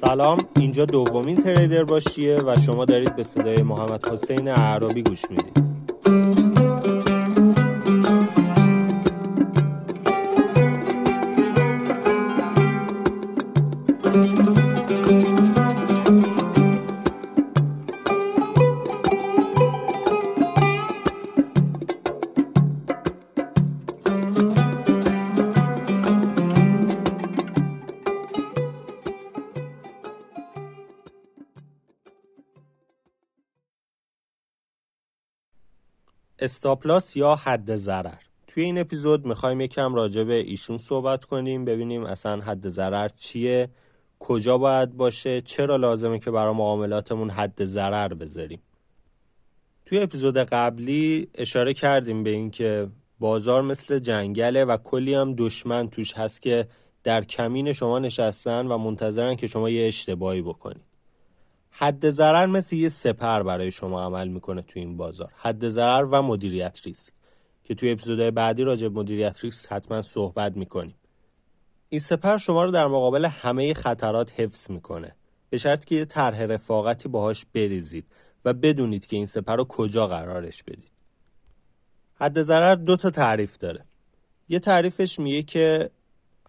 سلام. اینجا دومین تریدر باشیه و شما دارید به صدای محمد حسین اعرابی گوش می‌دید. استاپلاس یا حد ضرر. توی این اپیزود می‌خوایم یکم راجع به ایشون صحبت کنیم ببینیم اصلا حد ضرر چیه کجا باید باشه چرا لازمه که برای معاملاتمون حد ضرر بذاریم. توی اپیزود قبلی اشاره کردیم به اینکه بازار مثل جنگله و کلی هم دشمن توش هست که در کمین شما نشستن و منتظرن که شما یه اشتباهی بکنید حد ضرر مثل یه سپر برای شما عمل می‌کنه تو این بازار. حد ضرر و مدیریت ریسک. که توی اپیزودهای بعدی راجع به مدیریت ریسک حتما صحبت می‌کنیم. این سپر شما رو در مقابل همه خطرات حفظ می‌کنه. به شرط که یه طرح رفاقتی باهاش بریزید و بدونید که این سپر رو کجا قرارش بدید. حد ضرر دو تا تعریف داره. یه تعریفش میگه که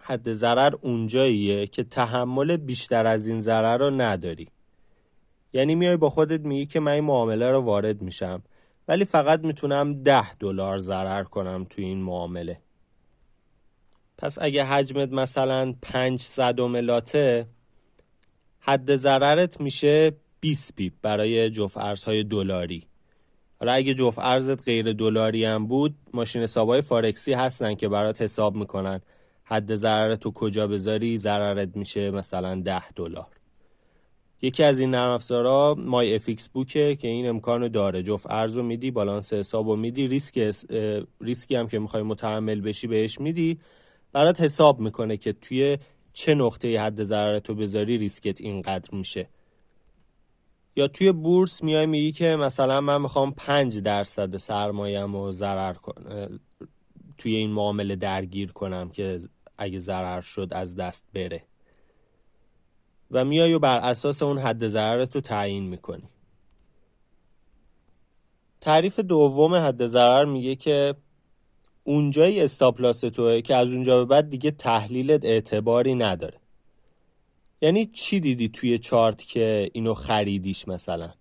حد ضرر اونجاییه که تحمل بیشتر از این ضرر رو نداری. یعنی میای با خودت میگی که من این معامله رو وارد میشم. ولی فقط می‌تونم ده دلار ضرر کنم تو این معامله. پس اگه حجمت مثلا 5 صدم لاته حد ضررت میشه 20 پیپ برای جفت ارزهای دلاری. حالا اگه جفت ارزت غیر دلاری هم بود ماشین حسابای فارکسی هستن که برات حساب می‌کنن. حد ضررت تو کجا بذاری؟ ضررت میشه مثلا 10 دلار. یکی از این نرم افزارا Myfxbook ه که این امکانو داره. جفت ارزو میدی بالانس حسابو میدی ریسک ریسکی هم که می‌خوای متحمل بشی بهش میدی. برات حساب می‌کنه که توی چه نقطه حد ضرر تو بذاری ریسکت اینقدر میشه. یا توی بورس میای میگی که مثلا من می‌خوام پنج درصد سرمایم و ضرر کنم توی این معامله درگیر کنم که اگه ضرر شد از دست بره. و میای و بر اساس اون حد ضررت رو تعیین می‌کنی. تعریف دوم حد ضرر میگه که اونجایی استاپلاس توه که از اونجا به بعد دیگه تحلیلت اعتباری نداره. یعنی چی دیدی توی چارت که اینو خریدیش مثلا؟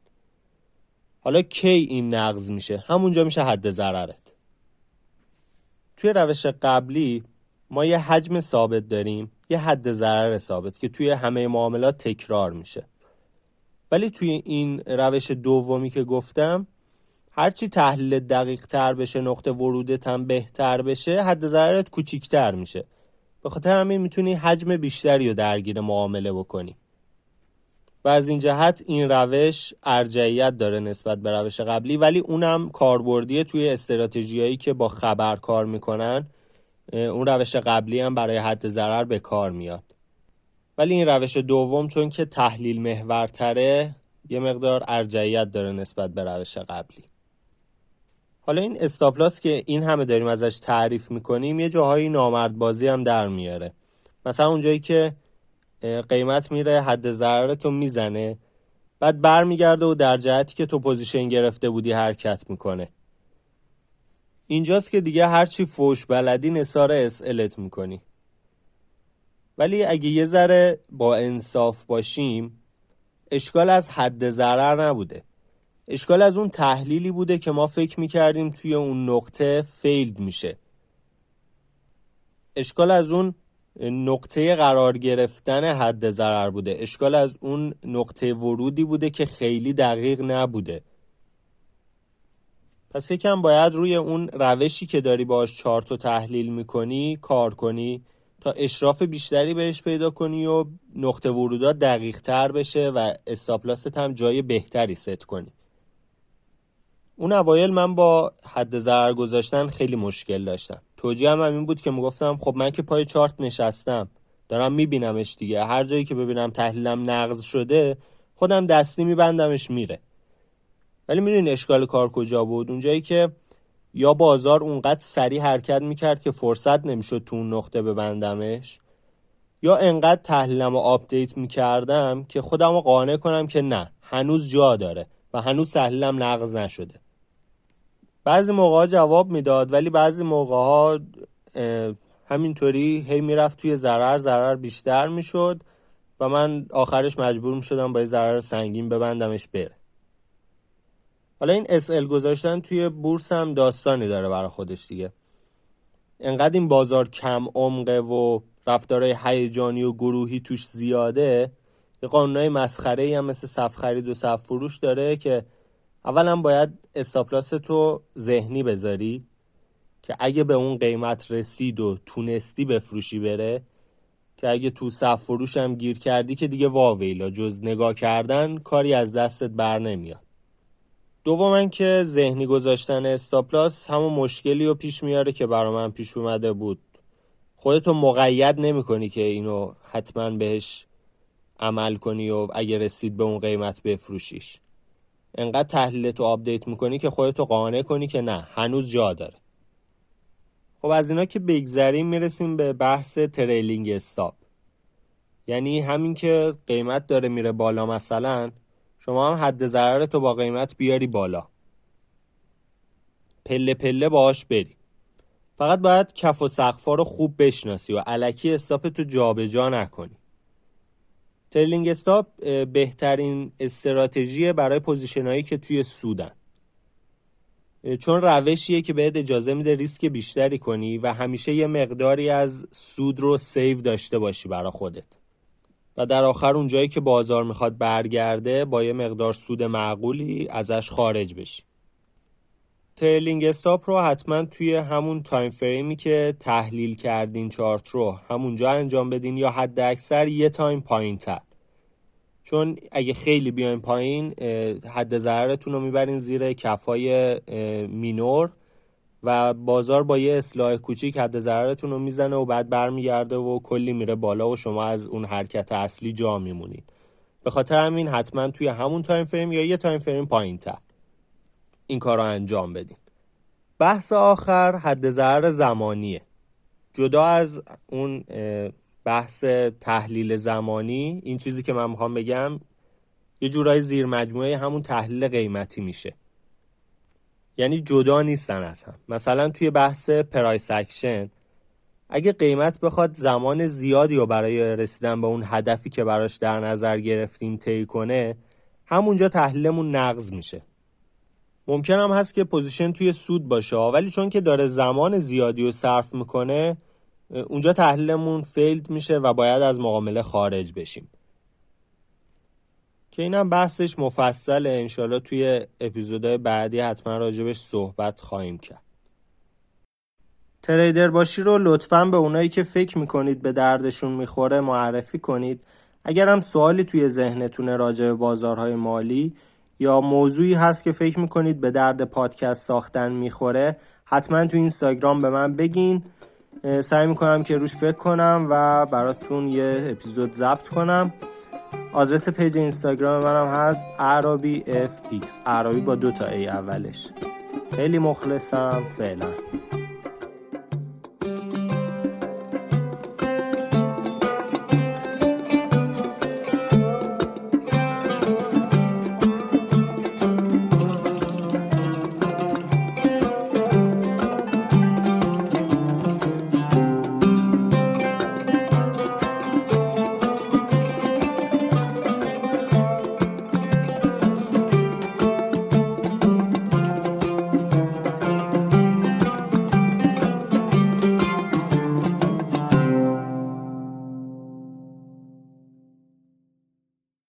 حالا کی این نقض میشه؟ همونجا میشه حد ضررت. توی روش قبلی ما یه حجم ثابت داریم یه حد ضرر ثابت که توی همه معاملات تکرار میشه. ولی توی این روش دومی که گفتم هرچی تحلیل دقیق تر بشه نقطه ورودت هم بهتر بشه حد ضررت کوچیکتر میشه. به خاطر همین می‌تونی حجم بیشتری رو درگیر معامله بکنی. و از این جهت این روش ارجعیت داره نسبت به روش قبلی ولی اونم کاربردیه توی استراتژیایی که با خبر کار می‌کنن. اون روش قبلی هم برای حد ضرر به کار میاد. ولی این روش دوم چون که تحلیل محورتره یه مقدار ارجحیت داره نسبت به روش قبلی. حالا این stop loss که این همه داریم ازش تعریف می‌کنیم یه جاهایی نامرد بازی هم در میاره. مثلا اونجایی که قیمت میره حد ضرر تو می‌زنه بعد برمیگرده و در جهتی که تو position گرفته بودی حرکت می‌کنه. اینجاست که دیگه هرچی فوش بلدی نصار اسئلت می‌کنی. ولی اگه یه ذره با انصاف باشیم اشکال از حد ضرر نبوده. اشکال از اون تحلیلی بوده که ما فکر می‌کردیم توی اون نقطه فیلد میشه. اشکال از اون نقطه قرار گرفتن حد ضرر بوده. اشکال از اون نقطه ورودی بوده که خیلی دقیق نبوده. پس یکم باید روی اون روشی که داری باش چارت و تحلیل می‌کنی کار کنی تا اشراف بیشتری بهش پیدا کنی و نقطه ورودات دقیق تر بشه و استاپلاست هم جای بهتری ست کنی. اون اوایل من با حد ضرر گذاشتن خیلی مشکل داشتم. توجیه هم این بود که می‌گفتم خب من که پای چارت نشستم دارم میبینمش دیگه. هر جایی که ببینم تحلیلم نقض شده خودم دستی میبندمش میره. ولی می‌دونی اشکال کار کجا بود؟ اونجایی که یا بازار اونقدر سریع حرکت می‌کرد که فرصت نمی‌شد تو اون نقطه ببندمش یا انقدر تحلیلم رو آپدیت می‌کردم که خودم رو قانع کنم که نه هنوز جا داره و هنوز تحلیلم نقض نشده. بعضی موقع جواب می‌داد ولی بعضی موقع ها همینطوری هی می‌رفت توی ضرر ضرر بیشتر می‌شد و من آخرش مجبور می‌شدم با یه ضرر سنگین ببندمش بره. حالا این SL گذاشتن توی بورس هم داستانی داره برای خودش دیگه. انقدر این بازار کم عمقه و رفتارهای هیجانی و گروهی توش زیاده یه قانونهای مسخره هم مثل صف خرید و صف فروش داره که اولا باید استاپلاس تو ذهنی بذاری که اگه به اون قیمت رسید و تونستی بفروشی بره که اگه تو صف فروش هم گیر کردی که دیگه واویلا. جز نگاه کردن کاری از دستت بر نمیاد. دوما که ذهنی گذاشتن stop loss همون مشکلی رو پیش میاره که برا من پیش اومده بود. خودتو مقید نمی کنی که اینو حتما بهش عمل کنی و اگه رسید به اون قیمت بفروشیش. انقدر تحلیلتو update می‌کنی که خودتو قانع کنی که نه هنوز جا داره. خب از اینا که بگذریم می‌رسیم به بحث trailing stop. یعنی همین که قیمت داره میره بالا مثلا شما هم حد ضرر تو با قیمت بیاری بالا. پله پله باهاش بری. فقط باید کف و سقفا رو خوب بشناسی و الکی stop تو جابجا نکنی. trailing stop بهترین استراتژی برای position هایی که توی سودن. چون روشیه که بهت اجازه میده ریسک بیشتری کنی و همیشه یه مقداری از سود رو save داشته باشی برا خودت. و در آخر اون جایی که بازار می‌خواد برگرده با یه مقدار سود معقولی ازش خارج بشی. trailing stop رو حتما توی همون time frame ی که تحلیل کردین چارت رو همونجا انجام بدین یا حد اکثر یه time پایین تر چون اگه خیلی بیاین پایین حد ضررتون رو می‌برین زیر کفای minor. و بازار با یه اصلاح کوچیک حد ضررتون رو می‌زنه و بعد برمیگرده و کلی میره بالا و شما از اون حرکت اصلی جا میمونید به خاطر همین حتما توی همون time frame یا یه time frame پایین تر این کار رو انجام بدین. بحث آخر حد ضرر زمانیه. جدا از اون بحث تحلیل زمانی این چیزی که من می‌خوام بگم یه جورای زیر مجموعه همون تحلیل قیمتی میشه. یعنی جدا نیستن از هم مثلا توی بحث price action اگه قیمت بخواد زمان زیادی رو برای رسیدن به اون هدفی که براش در نظر گرفتیم طی کنه همونجا تحلیلمون نقض میشه. ممکن هم هست که position توی سود باشه ولی چون که داره زمان زیادی رو صرف می‌کنه اونجا تحلیلمون failed میشه و باید از معامله خارج بشیم. که اینم بحثش مفصله. انشالله توی اپیزودهای بعدی حتما راجبش صحبت خواهیم کرد. تریدر باشی رو لطفا به اونایی که فکر می‌کنید به دردشون می‌خوره معرفی کنید. اگر هم سوالی توی ذهنتونه راجع به بازارهای مالی یا موضوعی هست که فکر می‌کنید به درد پادکست ساختن می‌خوره حتما تو اینستاگرام به من بگین. سعی می‌کنم که روش فکر کنم و براتون یه اپیزود ضبط کنم. آدرس page اینستاگرام منم هست عربی FX عربی با دو تا A اولش. خیلی مخلصم فعلا.